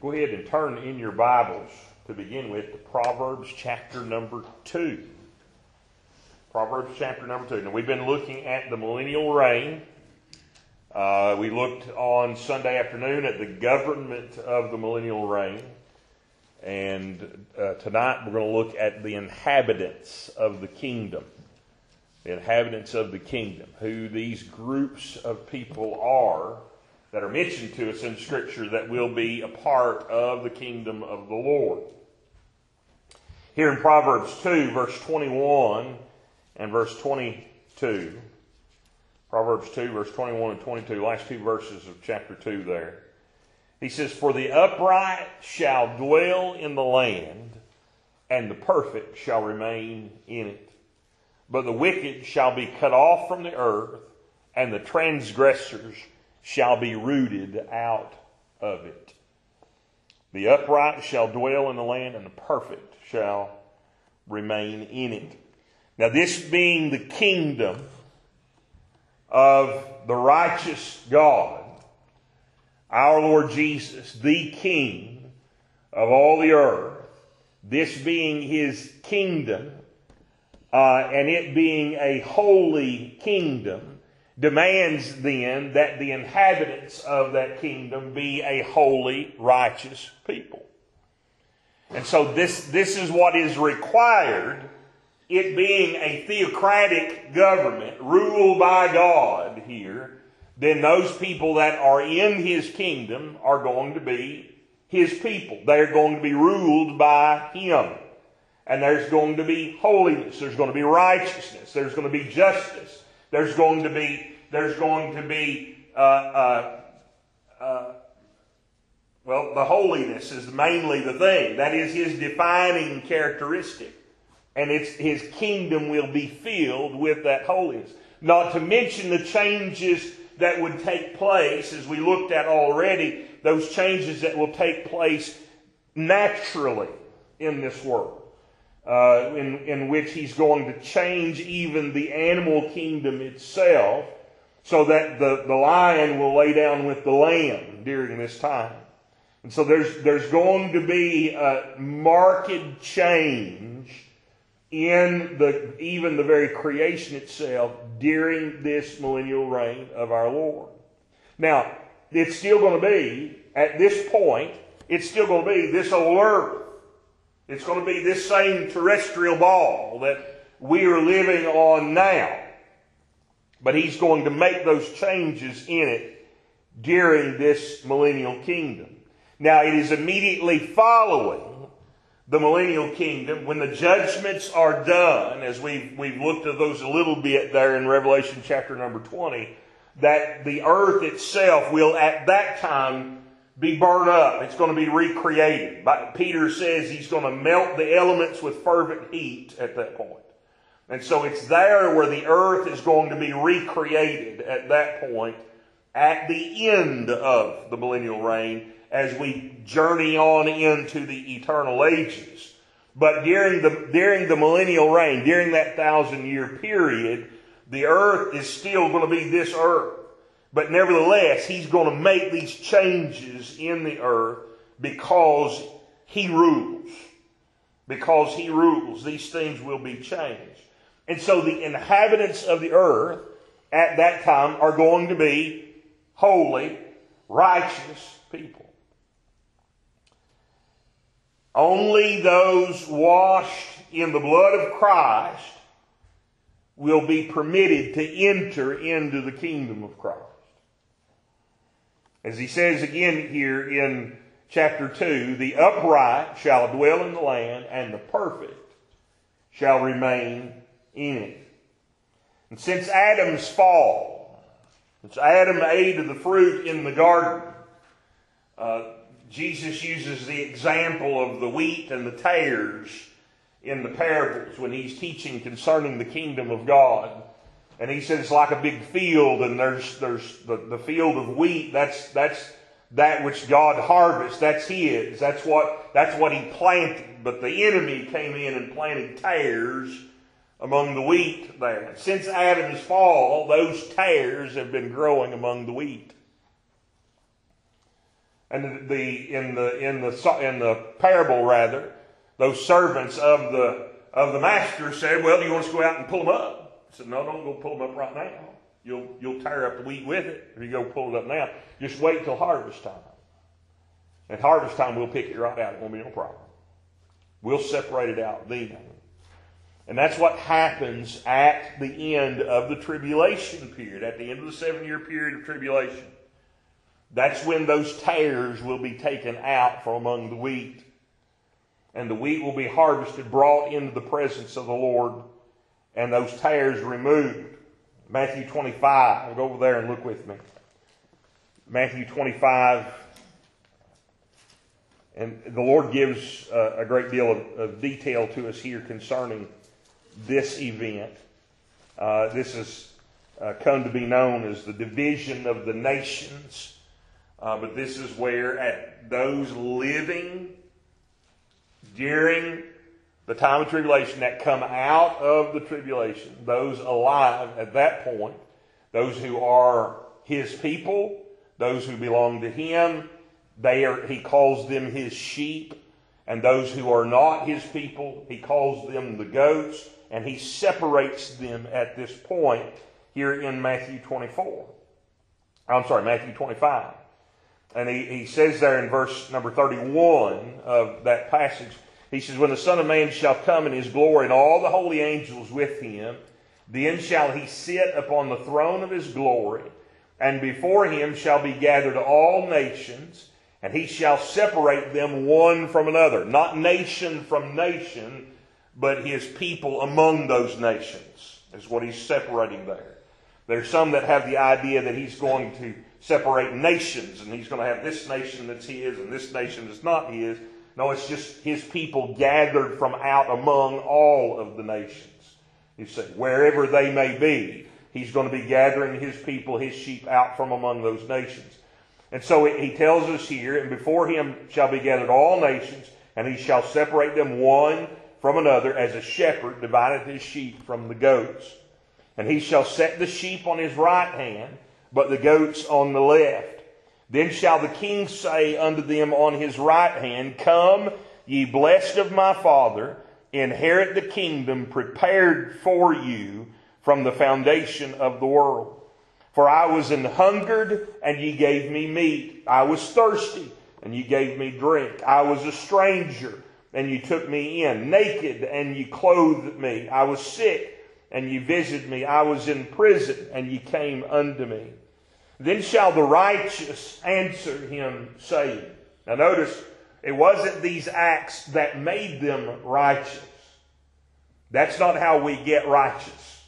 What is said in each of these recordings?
Go ahead and turn in your Bibles to begin with to Proverbs chapter number 2. Proverbs chapter number 2. Now, we've been looking at the millennial reign. Uh, we looked on Sunday afternoon at the government of the millennial reign. And uh, tonight we're going to look at the inhabitants of the kingdom. The inhabitants of the kingdom, who these groups of people are that are mentioned to us in Scripture that will be a part of the kingdom of the Lord. Here in Proverbs 2, verse 21 and verse 22. Proverbs 2, verse 21 and 22, last two verses of chapter 2 there. He says, For the upright shall dwell in the land, and the perfect shall remain in it. But the wicked shall be cut off from the earth, and the transgressors shall be rooted out of it. The upright shall dwell in the land, and the perfect shall remain in it. Now, this being the kingdom of the righteous God, our Lord Jesus, the King of all the earth, this being his kingdom, uh, and it being a holy kingdom, demands then that the inhabitants of that kingdom be a holy, righteous people. And so this, this is what is required, it being a theocratic government ruled by God here, then those people that are in his kingdom are going to be his people. They're going to be ruled by him. And there's going to be holiness. There's going to be righteousness. There's going to be justice. There's going to be, there's going to be, uh, uh, uh, well, the holiness is mainly the thing. That is his defining characteristic. And it's, his kingdom will be filled with that holiness. Not to mention the changes that would take place, as we looked at already, those changes that will take place naturally in this world uh, in, in which he's going to change even the animal kingdom itself so that the, the lion will lay down with the lamb during this time. And so there's, there's going to be a marked change in the, even the very creation itself during this millennial reign of our Lord. Now, it's still going to be, at this point, it's still going to be this old earth it's going to be this same terrestrial ball that we are living on now. But he's going to make those changes in it during this millennial kingdom. Now, it is immediately following the millennial kingdom when the judgments are done, as we've, we've looked at those a little bit there in Revelation chapter number 20, that the earth itself will at that time be burned up. It's going to be recreated. But Peter says he's going to melt the elements with fervent heat at that point. And so it's there where the earth is going to be recreated at that point at the end of the millennial reign as we journey on into the eternal ages. But during the, during the millennial reign, during that thousand year period, the earth is still going to be this earth. But nevertheless, he's going to make these changes in the earth because he rules. Because he rules, these things will be changed. And so the inhabitants of the earth at that time are going to be holy, righteous people. Only those washed in the blood of Christ will be permitted to enter into the kingdom of Christ. As he says again here in chapter 2, the upright shall dwell in the land, and the perfect shall remain in it. And since Adam's fall, since Adam ate of the fruit in the garden, uh, Jesus uses the example of the wheat and the tares in the parables when he's teaching concerning the kingdom of God. And he said it's like a big field, and there's there's the, the field of wheat. That's that's that which God harvests. That's His. That's what that's what He planted. But the enemy came in and planted tares among the wheat there. Since Adam's fall, those tares have been growing among the wheat. And the, in the in the in the parable rather, those servants of the of the master said, "Well, do you want us to go out and pull them up?" I said, "No, don't go pull them up right now. You'll you'll tear up the wheat with it if you go pull it up now. Just wait till harvest time. At harvest time, we'll pick it right out. It won't be no problem. We'll separate it out then." And that's what happens at the end of the tribulation period, at the end of the seven year period of tribulation. That's when those tares will be taken out from among the wheat. And the wheat will be harvested, brought into the presence of the Lord, and those tares removed. Matthew 25. Go over there and look with me. Matthew 25. And the Lord gives a great deal of, of detail to us here concerning this event. Uh, this has uh, come to be known as the division of the nations. Uh, but this is where at those living during the time of tribulation that come out of the tribulation, those alive at that point, those who are his people, those who belong to him, they are, he calls them his sheep, and those who are not his people, he calls them the goats and he separates them at this point here in Matthew 24. I'm sorry, Matthew 25. And he, he says there in verse number 31 of that passage, he says, When the Son of Man shall come in his glory and all the holy angels with him, then shall he sit upon the throne of his glory, and before him shall be gathered all nations, and he shall separate them one from another. Not nation from nation, but his people among those nations is what he's separating there. There's some that have the idea that he's going to separate nations and he's going to have this nation that's his and this nation that's not his. No, it's just his people gathered from out among all of the nations. You see, wherever they may be, he's going to be gathering his people, his sheep out from among those nations. And so he tells us here, and before him shall be gathered all nations, and he shall separate them one from another, as a shepherd divideth his sheep from the goats. And he shall set the sheep on his right hand, but the goats on the left. Then shall the king say unto them on his right hand, Come, ye blessed of my father, inherit the kingdom prepared for you from the foundation of the world. For I was an hungered, and ye gave me meat. I was thirsty, and ye gave me drink. I was a stranger and you took me in. Naked, and you clothed me. I was sick, and you visited me. I was in prison, and you came unto me. Then shall the righteous answer him, saying, Now notice, it wasn't these acts that made them righteous. That's not how we get righteous.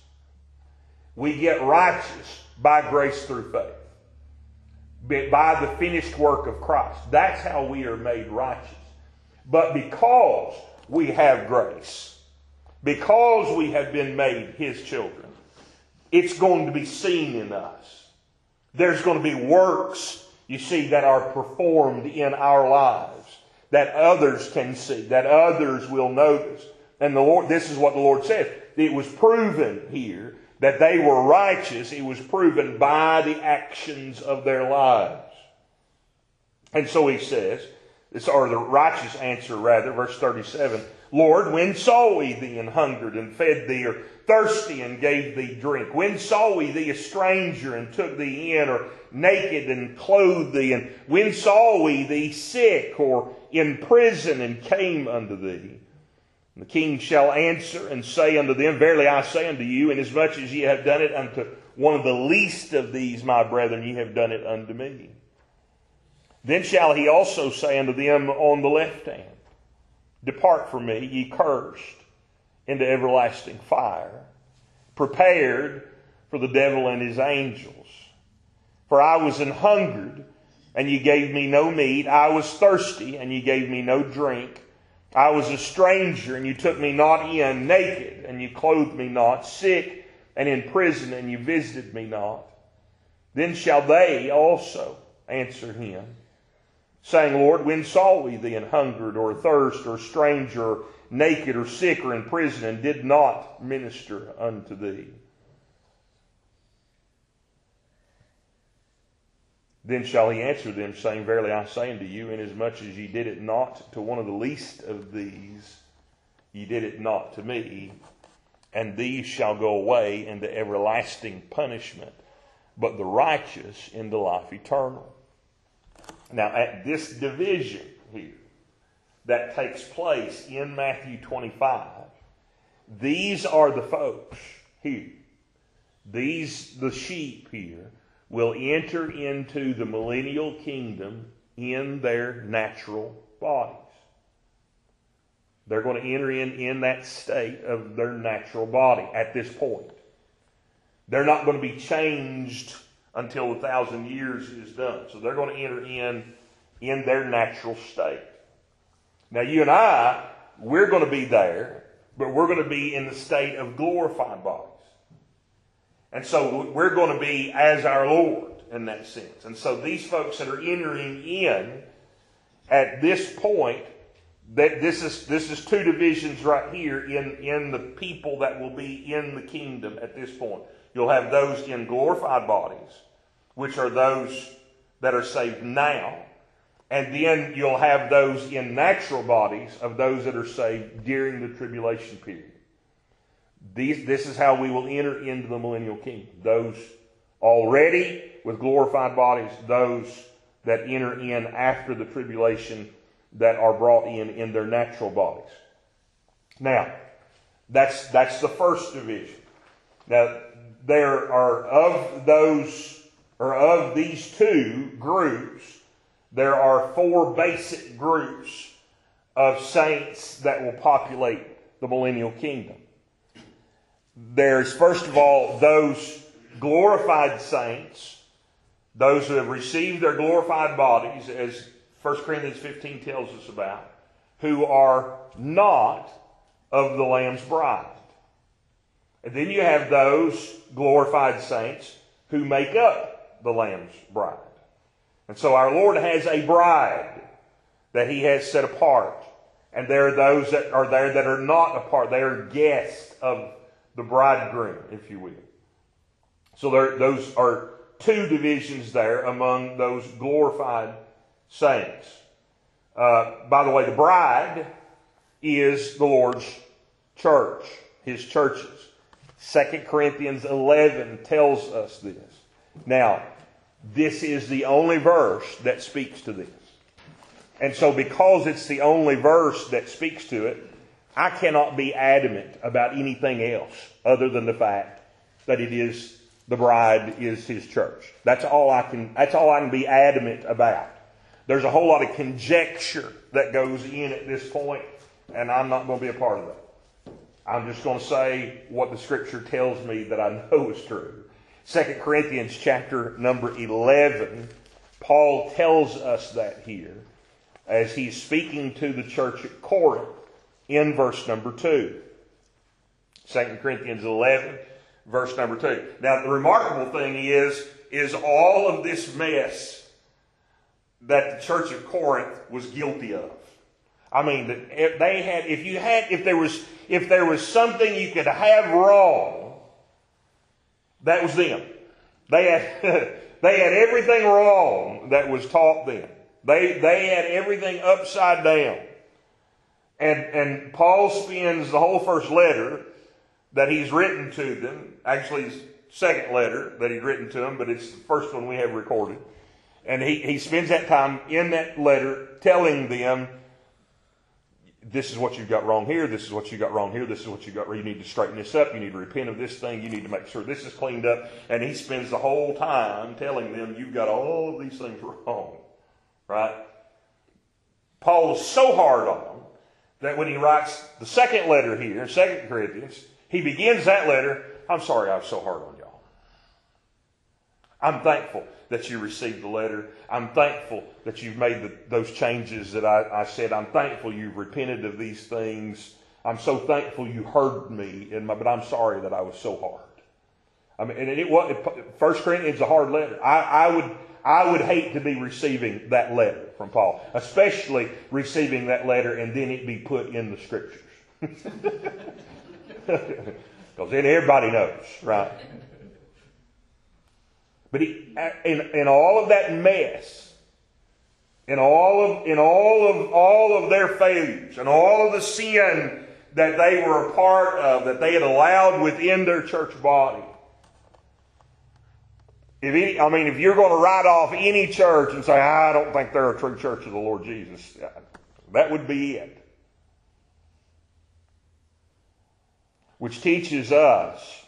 We get righteous by grace through faith. By the finished work of Christ. That's how we are made righteous. But because we have grace, because we have been made His children, it's going to be seen in us. There's going to be works, you see, that are performed in our lives that others can see, that others will notice. And the Lord, this is what the Lord says. It was proven here that they were righteous. It was proven by the actions of their lives. And so he says, this, or the righteous answer rather, verse 37. Lord, when saw we thee and hungered and fed thee, or thirsty and gave thee drink? When saw we thee a stranger and took thee in, or naked and clothed thee? And when saw we thee sick or in prison and came unto thee? And the king shall answer and say unto them, Verily I say unto you, inasmuch as ye have done it unto one of the least of these, my brethren, ye have done it unto me. Then shall he also say unto them on the left hand, Depart from me, ye cursed, into everlasting fire, prepared for the devil and his angels. For I was an hungered, and ye gave me no meat. I was thirsty, and ye gave me no drink. I was a stranger, and you took me not in, naked, and you clothed me not, sick, and in prison, and you visited me not. Then shall they also answer him saying, Lord, when saw we thee an hungered or thirst or stranger naked or sick or in prison and did not minister unto thee? Then shall he answer them, saying, Verily I say unto you, inasmuch as ye did it not to one of the least of these, ye did it not to me. And these shall go away into everlasting punishment, but the righteous into life eternal. Now, at this division here that takes place in Matthew 25, these are the folks here. These, the sheep here, will enter into the millennial kingdom in their natural bodies. They're going to enter in in that state of their natural body at this point. They're not going to be changed until the thousand years is done. So they're going to enter in in their natural state. Now, you and I, we're going to be there, but we're going to be in the state of glorified bodies. And so we're going to be as our Lord in that sense. And so these folks that are entering in at this point, that this is this is two divisions right here in, in the people that will be in the kingdom at this point. You'll have those in glorified bodies, which are those that are saved now. And then you'll have those in natural bodies of those that are saved during the tribulation period. These, this is how we will enter into the millennial kingdom. Those already with glorified bodies, those that enter in after the tribulation that are brought in in their natural bodies. Now, that's, that's the first division. Now, there are of those, or of these two groups, there are four basic groups of saints that will populate the millennial kingdom. There's, first of all, those glorified saints, those who have received their glorified bodies, as 1 Corinthians 15 tells us about, who are not of the Lamb's bride. And then you have those glorified saints who make up the Lamb's bride. And so our Lord has a bride that he has set apart. And there are those that are there that are not apart. They are guests of the bridegroom, if you will. So there, those are two divisions there among those glorified saints. Uh, by the way, the bride is the Lord's church, his churches. 2 Corinthians 11 tells us this. Now, this is the only verse that speaks to this. And so, because it's the only verse that speaks to it, I cannot be adamant about anything else other than the fact that it is the bride is his church. That's all I can that's all I can be adamant about. There's a whole lot of conjecture that goes in at this point, and I'm not going to be a part of that. I'm just going to say what the scripture tells me that I know is true. 2 Corinthians chapter number 11, Paul tells us that here as he's speaking to the church at Corinth in verse number 2. 2 Corinthians 11, verse number 2. Now, the remarkable thing is, is all of this mess that the church of Corinth was guilty of. I mean, they had, if you had, if there was, if there was something you could have wrong, that was them. They had, they had everything wrong that was taught them. They, they had everything upside down. And, and Paul spends the whole first letter that he's written to them, actually his second letter that he's written to them, but it's the first one we have recorded. And he, he spends that time in that letter telling them, this is what you've got wrong here, this is what you got wrong here, this is what you got, you need to straighten this up, you need to repent of this thing, you need to make sure this is cleaned up. And he spends the whole time telling them, you've got all of these things wrong. Right? Paul is so hard on them that when he writes the second letter here, Second Corinthians, he begins that letter, I'm sorry I was so hard on y'all. I'm thankful that you received the letter. I'm thankful that you've made the, those changes that I, I, said. I'm thankful you've repented of these things. I'm so thankful you heard me, my, but I'm sorry that I was so hard. I mean, and it was First Corinthians is a hard letter. I, I would I would hate to be receiving that letter from Paul, especially receiving that letter and then it be put in the scriptures. Because then everybody knows, right? But he, in, in all of that mess, in all of, in all of, all of their failures, and all of the sin that they were a part of, that they had allowed within their church body, if any, I mean, if you're going to write off any church and say, I don't think they're a true church of the Lord Jesus, that would be it. Which teaches us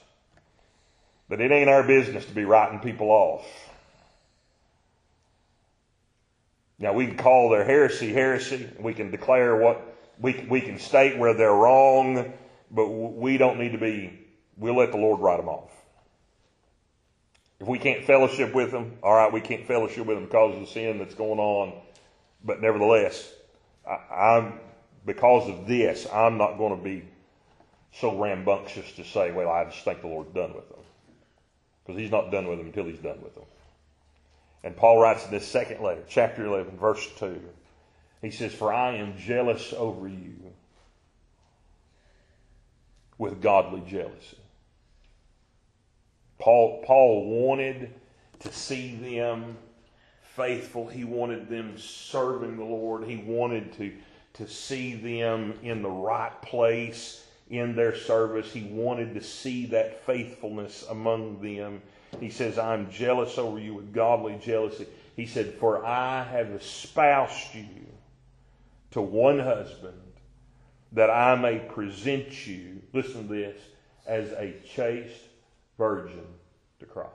that it ain't our business to be writing people off. Now we can call their heresy heresy. We can declare what we we can state where they're wrong, but we don't need to be. We'll let the Lord write them off. If we can't fellowship with them, all right, we can't fellowship with them because of the sin that's going on. But nevertheless, I, am because of this, I'm not going to be so rambunctious to say, well, I just think the Lord's done with them. Because he's not done with them until he's done with them. And Paul writes in this second letter, chapter 11, verse 2, he says, For I am jealous over you with godly jealousy. Paul, Paul wanted to see them faithful. He wanted them serving the Lord. He wanted to, to see them in the right place in their service. He wanted to see that faithfulness among them. He says, I'm jealous over you with godly jealousy. He said, For I have espoused you to one husband that I may present you, listen to this, as a chaste virgin to Christ.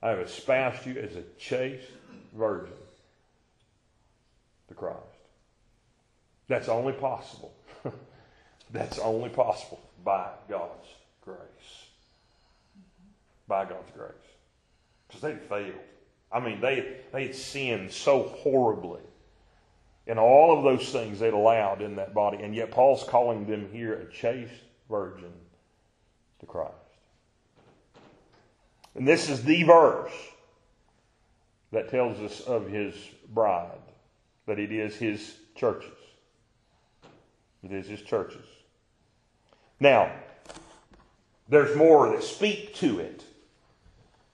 I have espoused you as a chaste virgin to Christ. That's only possible. That's only possible by God's grace. By God's grace. Because they failed. I mean, they, they had sinned so horribly in all of those things they'd allowed in that body. And yet Paul's calling them here a chaste virgin to Christ. And this is the verse that tells us of his bride, that it is his churches. It is his churches. Now, there's more that speak to it,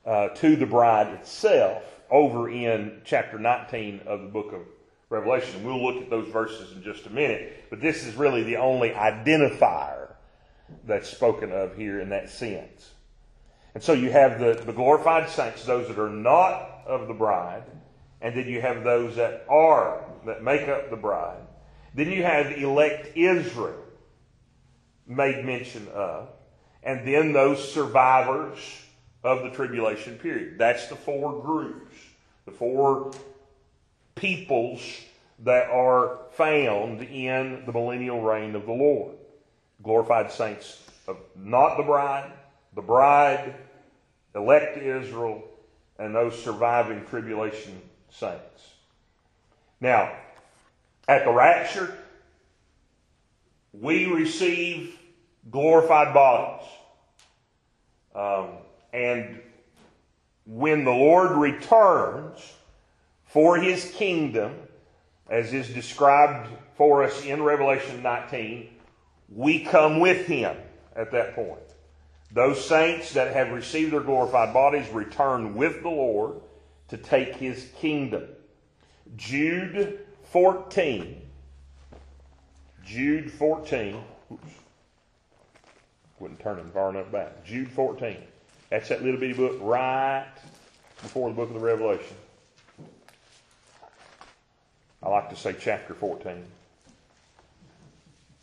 uh, to the bride itself, over in chapter 19 of the book of Revelation. We'll look at those verses in just a minute, but this is really the only identifier that's spoken of here in that sense. And so you have the, the glorified saints, those that are not of the bride, and then you have those that are, that make up the bride. Then you have elect Israel made mention of, and then those survivors of the tribulation period. That's the four groups, the four peoples that are found in the millennial reign of the Lord glorified saints of not the bride, the bride, elect Israel, and those surviving tribulation saints. Now, at the rapture, we receive glorified bodies. Um, and when the Lord returns for his kingdom, as is described for us in Revelation 19, we come with him at that point. Those saints that have received their glorified bodies return with the Lord to take his kingdom. Jude 14. Jude 14. Oops. Wasn't turning far enough back. Jude 14. That's that little bitty book right before the book of the Revelation. I like to say chapter 14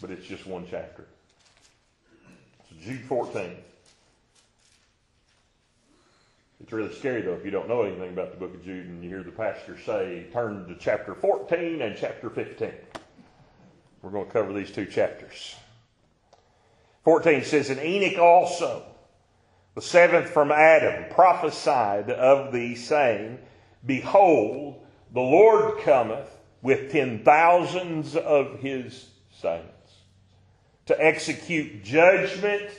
but it's just one chapter. So Jude 14. It's really scary though if you don't know anything about the book of Jude and you hear the pastor say, turn to chapter 14 and chapter 15. We're going to cover these two chapters. 14 says, And Enoch also, the seventh from Adam, prophesied of thee, saying, Behold, the Lord cometh with ten thousands of his saints to execute judgment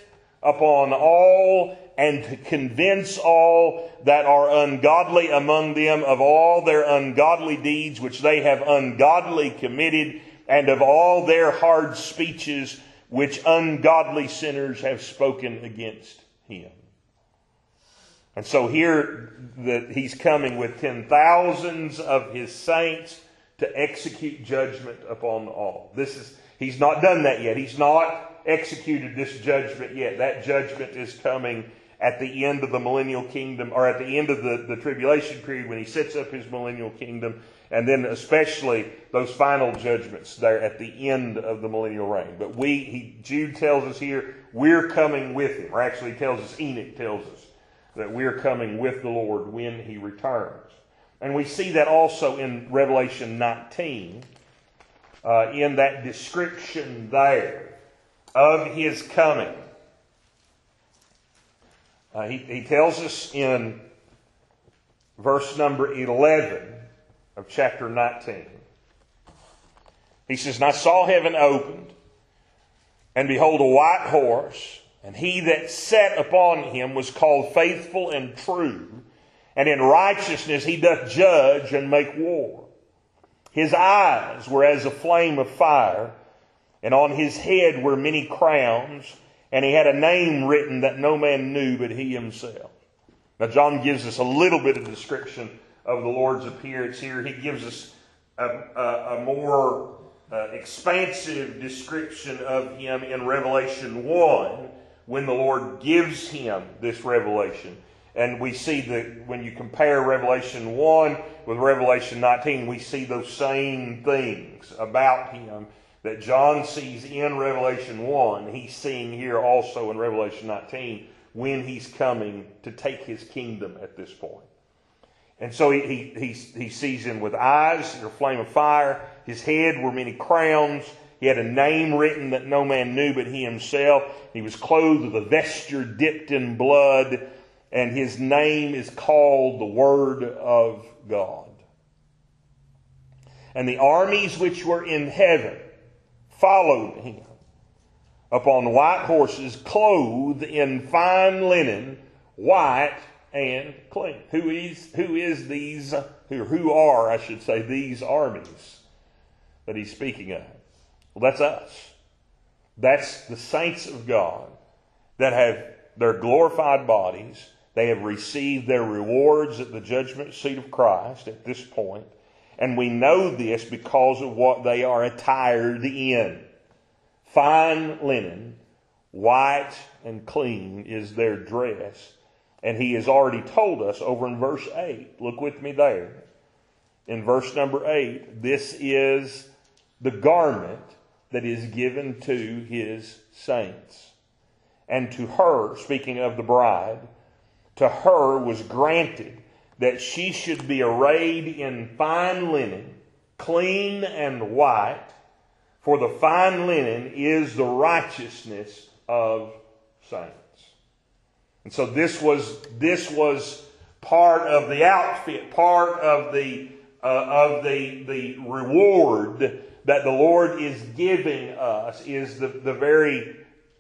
upon all and to convince all that are ungodly among them of all their ungodly deeds which they have ungodly committed and of all their hard speeches which ungodly sinners have spoken against him. And so here that he's coming with ten thousands of his saints to execute judgment upon all. This is he's not done that yet. He's not executed this judgment yet. That judgment is coming at the end of the millennial kingdom, or at the end of the, the tribulation period when he sets up his millennial kingdom, and then especially those final judgments there at the end of the millennial reign. But we, he, Jude tells us here, we're coming with him, or actually tells us, Enoch tells us, that we're coming with the Lord when he returns. And we see that also in Revelation 19, uh, in that description there of his coming. Uh, he, he tells us in verse number 11 of chapter 19. He says, And I saw heaven opened, and behold, a white horse, and he that sat upon him was called faithful and true, and in righteousness he doth judge and make war. His eyes were as a flame of fire, and on his head were many crowns, and he had a name written that no man knew but he himself. Now, John gives us a little bit of description of the Lord's appearance here. He gives us a, a, a more uh, expansive description of him in Revelation 1 when the Lord gives him this revelation. And we see that when you compare Revelation 1 with Revelation 19, we see those same things about him that John sees in Revelation 1, he's seeing here also in Revelation 19 when he's coming to take his kingdom at this point. And so he, he, he, he sees him with eyes, a flame of fire. His head were many crowns. He had a name written that no man knew but he himself. He was clothed with a vesture dipped in blood, and his name is called the Word of God. And the armies which were in heaven followed him upon white horses, clothed in fine linen, white and clean. Who is who is these who who are, I should say, these armies that he's speaking of? Well, that's us. That's the saints of God that have their glorified bodies. They have received their rewards at the judgment seat of Christ at this point. And we know this because of what they are attired in. Fine linen, white and clean is their dress. And he has already told us over in verse 8. Look with me there. In verse number 8, this is the garment that is given to his saints. And to her, speaking of the bride, to her was granted that she should be arrayed in fine linen, clean and white, for the fine linen is the righteousness of saints. And so this was this was part of the outfit, part of the uh, of the the reward that the Lord is giving us is the, the very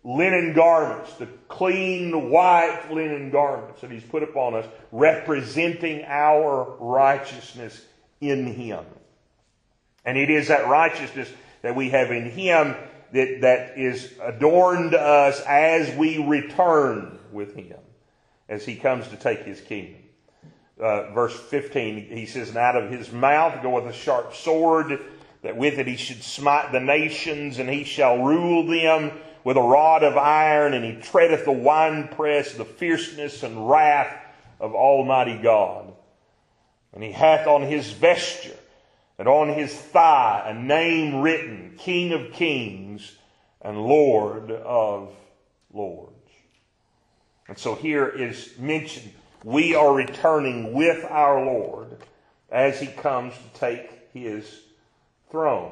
linen garments, the clean white linen garments that He's put upon us, representing our righteousness in Him. And it is that righteousness that we have in Him that, that is adorned us as we return with Him, as He comes to take His kingdom. Uh, verse 15, he says, And out of His mouth goeth a sharp sword, that with it he should smite the nations, and he shall rule them with a rod of iron, and he treadeth the winepress, the fierceness and wrath of Almighty God. And he hath on his vesture and on his thigh a name written, King of Kings and Lord of Lords. And so here is mentioned, we are returning with our Lord as he comes to take his throne.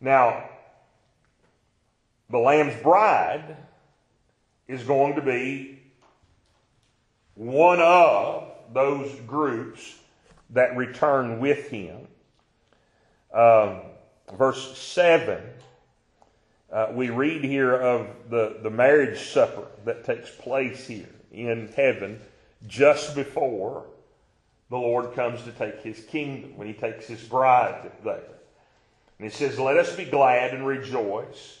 Now, the Lamb's bride is going to be one of those groups that return with him. Um, verse 7, uh, we read here of the, the marriage supper that takes place here in heaven just before the Lord comes to take his kingdom, when he takes his bride there. And he says, Let us be glad and rejoice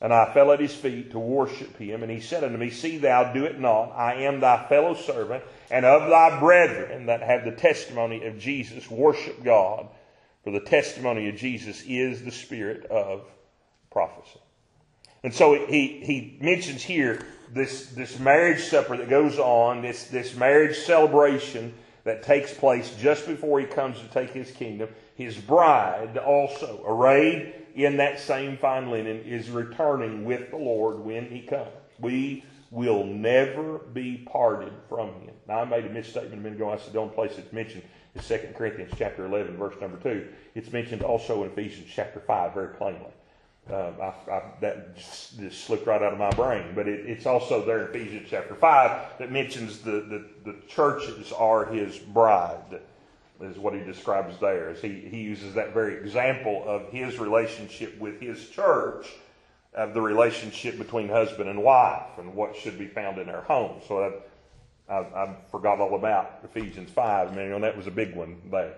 And I fell at his feet to worship him. And he said unto me, See thou do it not. I am thy fellow servant, and of thy brethren that have the testimony of Jesus. Worship God. For the testimony of Jesus is the spirit of prophecy. And so he, he mentions here this, this marriage supper that goes on, this, this marriage celebration that takes place just before he comes to take his kingdom. His bride also, arrayed in that same fine linen, is returning with the Lord when he comes. We will never be parted from him. Now, I made a misstatement a minute ago. I said the only place it's mentioned is 2 Corinthians chapter 11, verse number 2. It's mentioned also in Ephesians chapter 5 very plainly. Uh, I, I, that just, just, slipped right out of my brain. But it, it's also there in Ephesians chapter 5 that mentions the, the, the churches are his bride, is what he describes there. As he, he uses that very example of his relationship with his church, of the relationship between husband and wife, and what should be found in their home. So I, I, I forgot all about Ephesians 5. I mean, that was a big one there.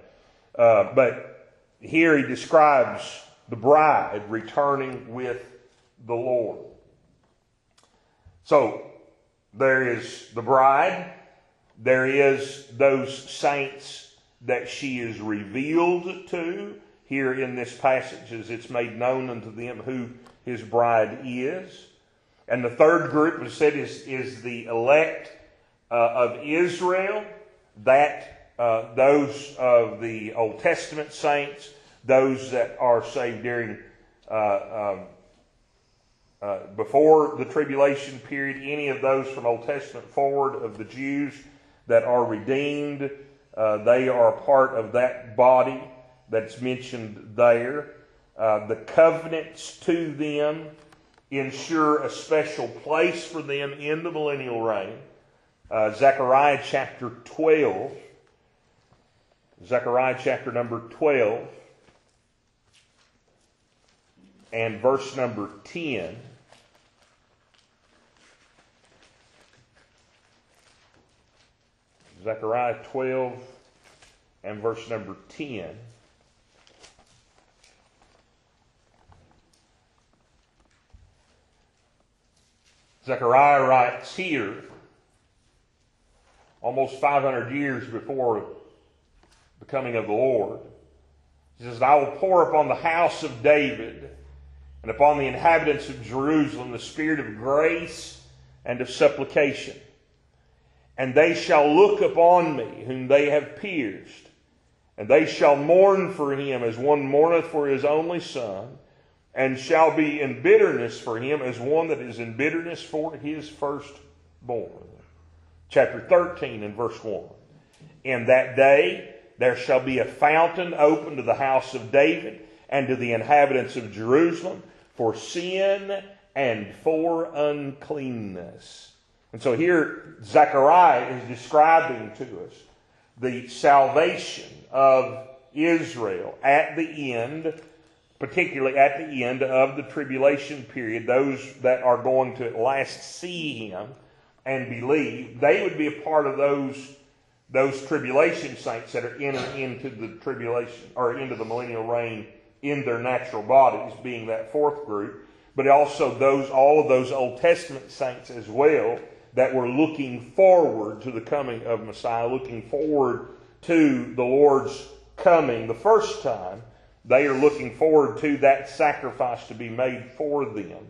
Uh, but here he describes the bride returning with the Lord. So there is the bride, there is those saints that she is revealed to here in this passage as it's made known unto them who his bride is. And the third group, as said, is, is the elect uh, of Israel, that uh, those of the Old Testament saints those that are saved during uh, um, uh, before the tribulation period, any of those from Old Testament forward of the Jews that are redeemed, uh, they are part of that body that's mentioned there. Uh, the covenants to them ensure a special place for them in the millennial reign. Uh, Zechariah chapter 12. Zechariah chapter number 12 and verse number 10. Zechariah 12 and verse number 10. Zechariah writes here, almost 500 years before the coming of the Lord, he says, I will pour upon the house of David and upon the inhabitants of Jerusalem the spirit of grace and of supplication. And they shall look upon me, whom they have pierced, and they shall mourn for him as one mourneth for his only son, and shall be in bitterness for him as one that is in bitterness for his firstborn. Chapter 13 and verse 1. In that day there shall be a fountain open to the house of David and to the inhabitants of Jerusalem for sin and for uncleanness. And so here Zechariah is describing to us the salvation of Israel at the end, particularly at the end of the tribulation period, those that are going to at last see him and believe, they would be a part of those those tribulation saints that are in into the tribulation or into the millennial reign in their natural bodies, being that fourth group, but also those, all of those Old Testament saints as well that were looking forward to the coming of Messiah, looking forward to the Lord's coming the first time. They are looking forward to that sacrifice to be made for them.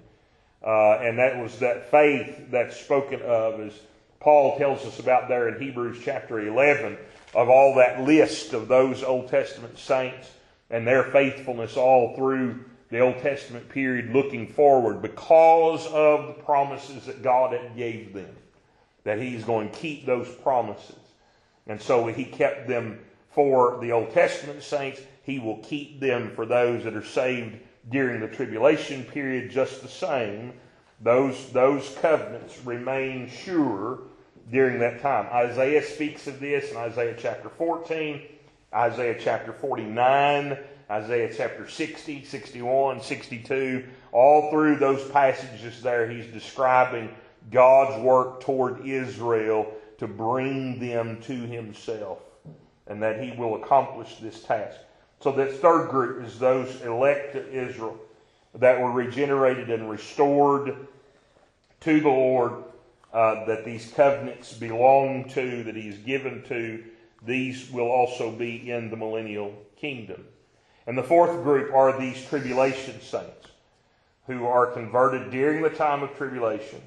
Uh, and that was that faith that's spoken of as Paul tells us about there in Hebrews chapter 11 of all that list of those Old Testament saints and their faithfulness all through the Old Testament period looking forward because of the promises that God had gave them. That He's going to keep those promises. And so He kept them for the Old Testament saints. He will keep them for those that are saved during the tribulation period just the same. Those, those covenants remain sure during that time. Isaiah speaks of this in Isaiah chapter 14, Isaiah chapter 49, Isaiah chapter 60, 61, 62. All through those passages there, he's describing God's work toward Israel to bring them to himself and that he will accomplish this task. So that third group is those elect to Israel that were regenerated and restored to the Lord, uh, that these covenants belong to, that he's given to. These will also be in the millennial kingdom. And the fourth group are these tribulation saints who are converted during the time of tribulation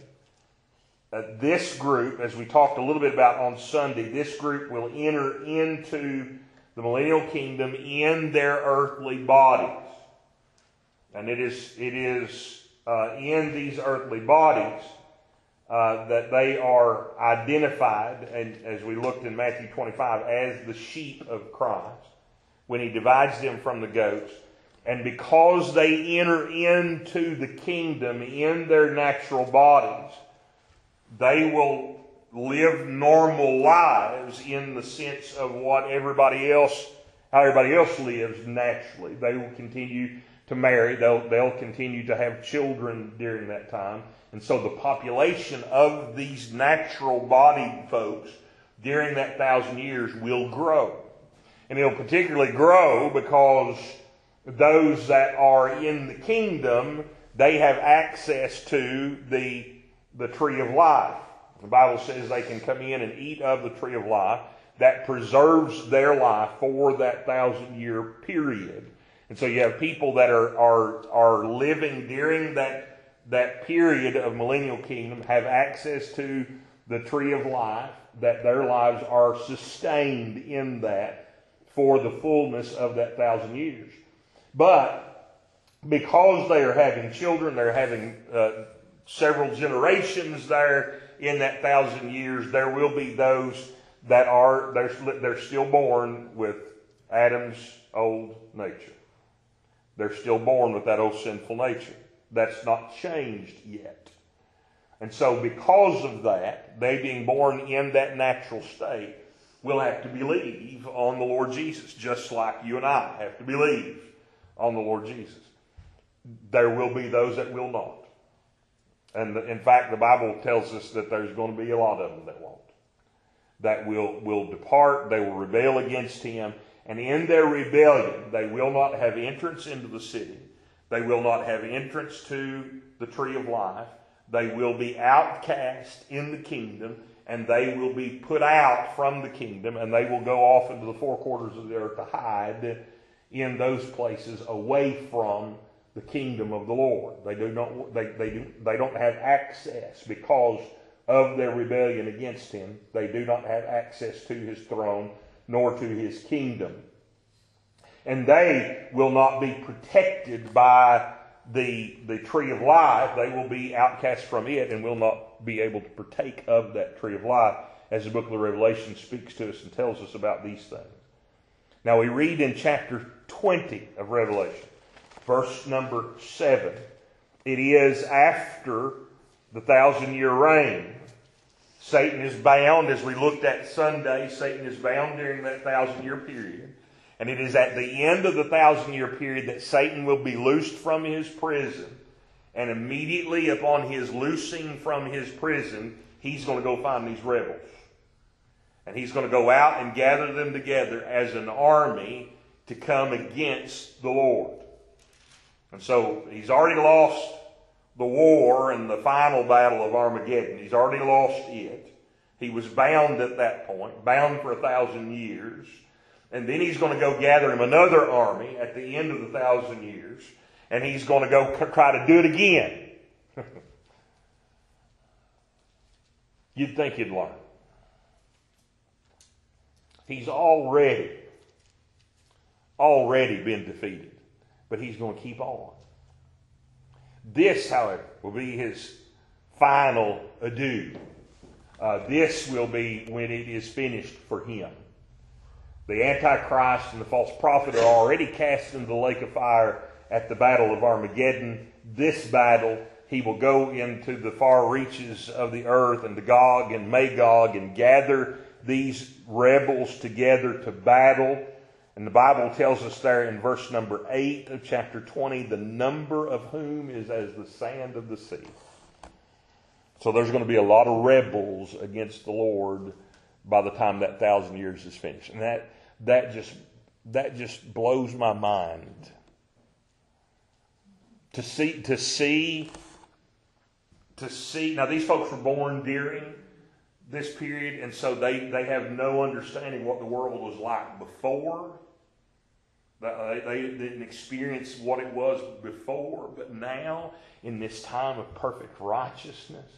uh, this group, as we talked a little bit about on Sunday, this group will enter into the millennial kingdom in their earthly bodies. And it is, it is uh, in these earthly bodies uh, that they are identified, and as we looked in Matthew 25, as the sheep of Christ when he divides them from the goats. And because they enter into the kingdom in their natural bodies, they will live normal lives in the sense of what everybody else, how everybody else lives naturally. They will continue to marry. They'll, they'll continue to have children during that time. And so the population of these natural bodied folks during that thousand years will grow. And it'll particularly grow because those that are in the kingdom, they have access to the the tree of life. The Bible says they can come in and eat of the tree of life that preserves their life for that thousand year period. And so you have people that are, are, are living during that, that period of millennial kingdom have access to the tree of life, that their lives are sustained in that for the fullness of that thousand years. But because they are having children, they're having uh, several generations there in that thousand years, there will be those that are, they're, they're still born with Adam's old nature. They're still born with that old sinful nature. That's not changed yet. And so, because of that, they being born in that natural state, will have to believe on the Lord Jesus, just like you and I have to believe on the Lord Jesus. There will be those that will not. And in fact, the Bible tells us that there's going to be a lot of them that won't. That will, will depart, they will rebel against him, and in their rebellion, they will not have entrance into the city. They will not have entrance to the tree of life. They will be outcast in the kingdom, and they will be put out from the kingdom, and they will go off into the four quarters of the earth to hide in those places away from the kingdom of the Lord. They do not they, they do they don't have access because of their rebellion against him. They do not have access to his throne nor to his kingdom. And they will not be protected by the, the tree of life. They will be outcast from it and will not be able to partake of that tree of life as the book of the Revelation speaks to us and tells us about these things. Now we read in chapter 20 of Revelation verse number 7. It is after the thousand year reign. Satan is bound, as we looked at Sunday, Satan is bound during that thousand year period. And it is at the end of the thousand year period that Satan will be loosed from his prison. And immediately upon his loosing from his prison, he's going to go find these rebels. And he's going to go out and gather them together as an army to come against the Lord. And so he's already lost the war and the final battle of Armageddon. He's already lost it. He was bound at that point, bound for a thousand years. And then he's going to go gather him another army at the end of the thousand years. And he's going to go try to do it again. You'd think he'd learn. He's already, already been defeated but he's going to keep on. This, however, will be his final adieu. Uh, this will be when it is finished for him. The Antichrist and the false prophet are already cast into the lake of fire at the battle of Armageddon. This battle, he will go into the far reaches of the earth and to Gog and Magog and gather these rebels together to battle. And the Bible tells us there in verse number 8 of chapter 20, the number of whom is as the sand of the sea. So there's going to be a lot of rebels against the Lord by the time that thousand years is finished. And that, that just, that just blows my mind. To see, to see, to see, now these folks were born during this period, and so they, they have no understanding what the world was like before. They, they didn't experience what it was before, but now, in this time of perfect righteousness,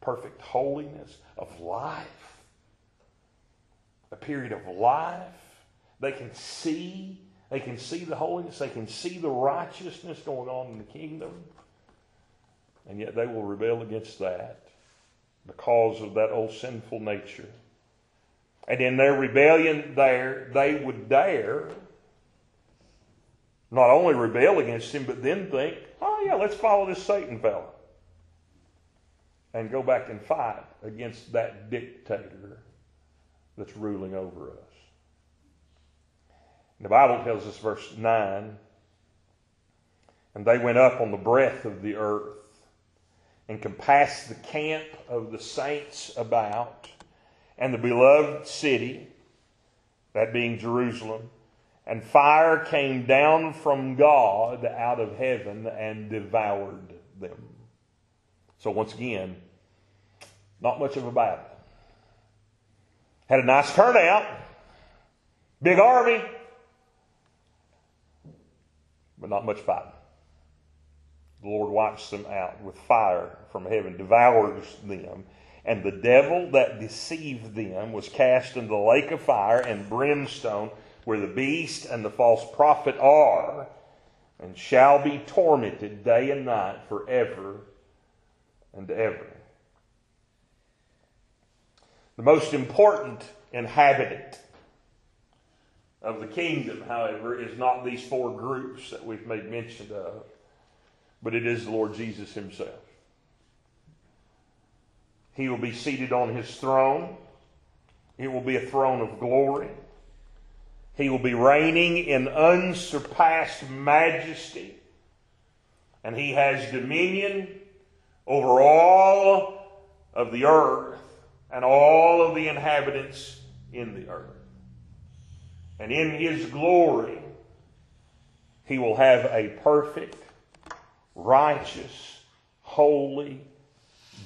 perfect holiness, of life, a period of life, they can see, they can see the holiness, they can see the righteousness going on in the kingdom, and yet they will rebel against that because of that old sinful nature. And in their rebellion there, they would dare not only rebel against him, but then think, oh yeah, let's follow this Satan fellow. And go back and fight against that dictator that's ruling over us. The Bible tells us, verse 9, and they went up on the breadth of the earth and compassed the camp of the saints about, and the beloved city, that being Jerusalem, and fire came down from God out of heaven and devoured them. So, once again, not much of a battle. Had a nice turnout, big army, but not much fighting the Lord wipes them out with fire from heaven, devours them. And the devil that deceived them was cast into the lake of fire and brimstone, where the beast and the false prophet are, and shall be tormented day and night forever and ever. The most important inhabitant of the kingdom, however, is not these four groups that we've made mention of but it is the Lord Jesus Himself. He will be seated on His throne. It will be a throne of glory. He will be reigning in unsurpassed majesty. And He has dominion over all of the earth and all of the inhabitants in the earth. And in His glory, He will have a perfect righteous, holy,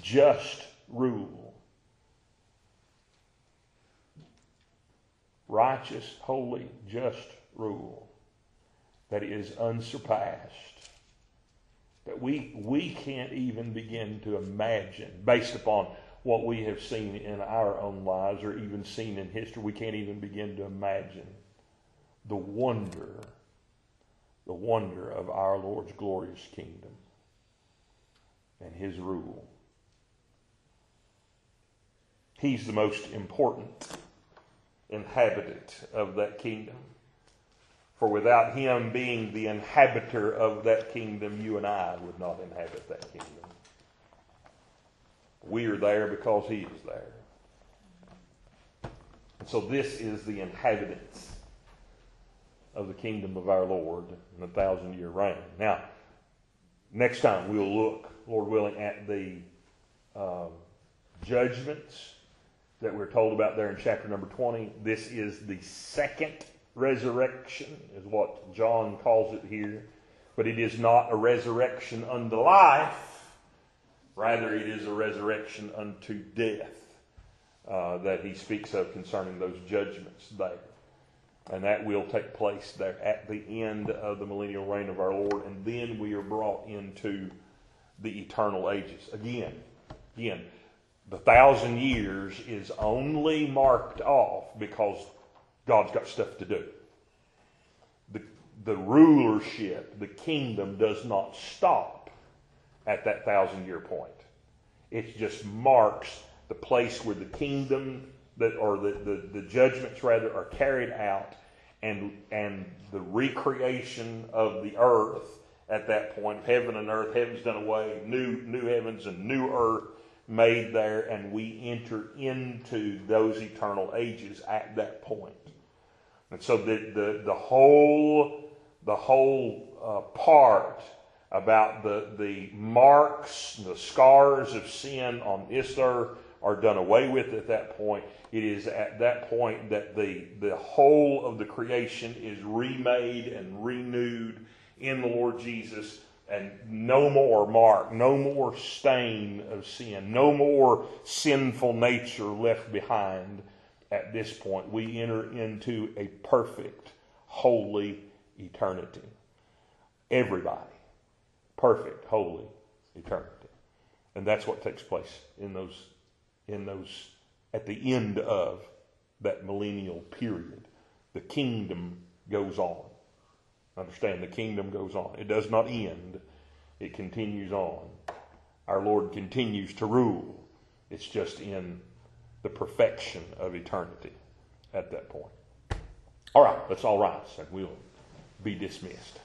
just rule. Righteous, holy, just rule that is unsurpassed. That we, we can't even begin to imagine, based upon what we have seen in our own lives or even seen in history, we can't even begin to imagine the wonder the wonder of our Lord's glorious kingdom and his rule. He's the most important inhabitant of that kingdom. For without him being the inhabitor of that kingdom, you and I would not inhabit that kingdom. We are there because he is there. And so this is the inhabitants of the kingdom of our Lord in the thousand year reign. Now, next time we'll look, Lord willing, at the um, judgments that we're told about there in chapter number 20. This is the second resurrection, is what John calls it here. But it is not a resurrection unto life, rather, it is a resurrection unto death uh, that he speaks of concerning those judgments there. And that will take place there at the end of the millennial reign of our Lord. And then we are brought into the eternal ages. Again, again, the thousand years is only marked off because God's got stuff to do. The, the rulership, the kingdom does not stop at that thousand year point. It just marks the place where the kingdom that or the, the, the judgments rather are carried out and and the recreation of the earth at that point. Heaven and earth, heaven's done away, new new heavens and new earth made there, and we enter into those eternal ages at that point. And so the the, the whole the whole uh, part about the the marks, the scars of sin on this earth are done away with at that point. It is at that point that the, the whole of the creation is remade and renewed in the Lord Jesus, and no more mark, no more stain of sin, no more sinful nature left behind at this point. We enter into a perfect, holy eternity. Everybody. Perfect, holy eternity. And that's what takes place in those in those at the end of that millennial period. The kingdom goes on. Understand, the kingdom goes on. It does not end, it continues on. Our Lord continues to rule. It's just in the perfection of eternity at that point. All right, let's all rise and we'll be dismissed.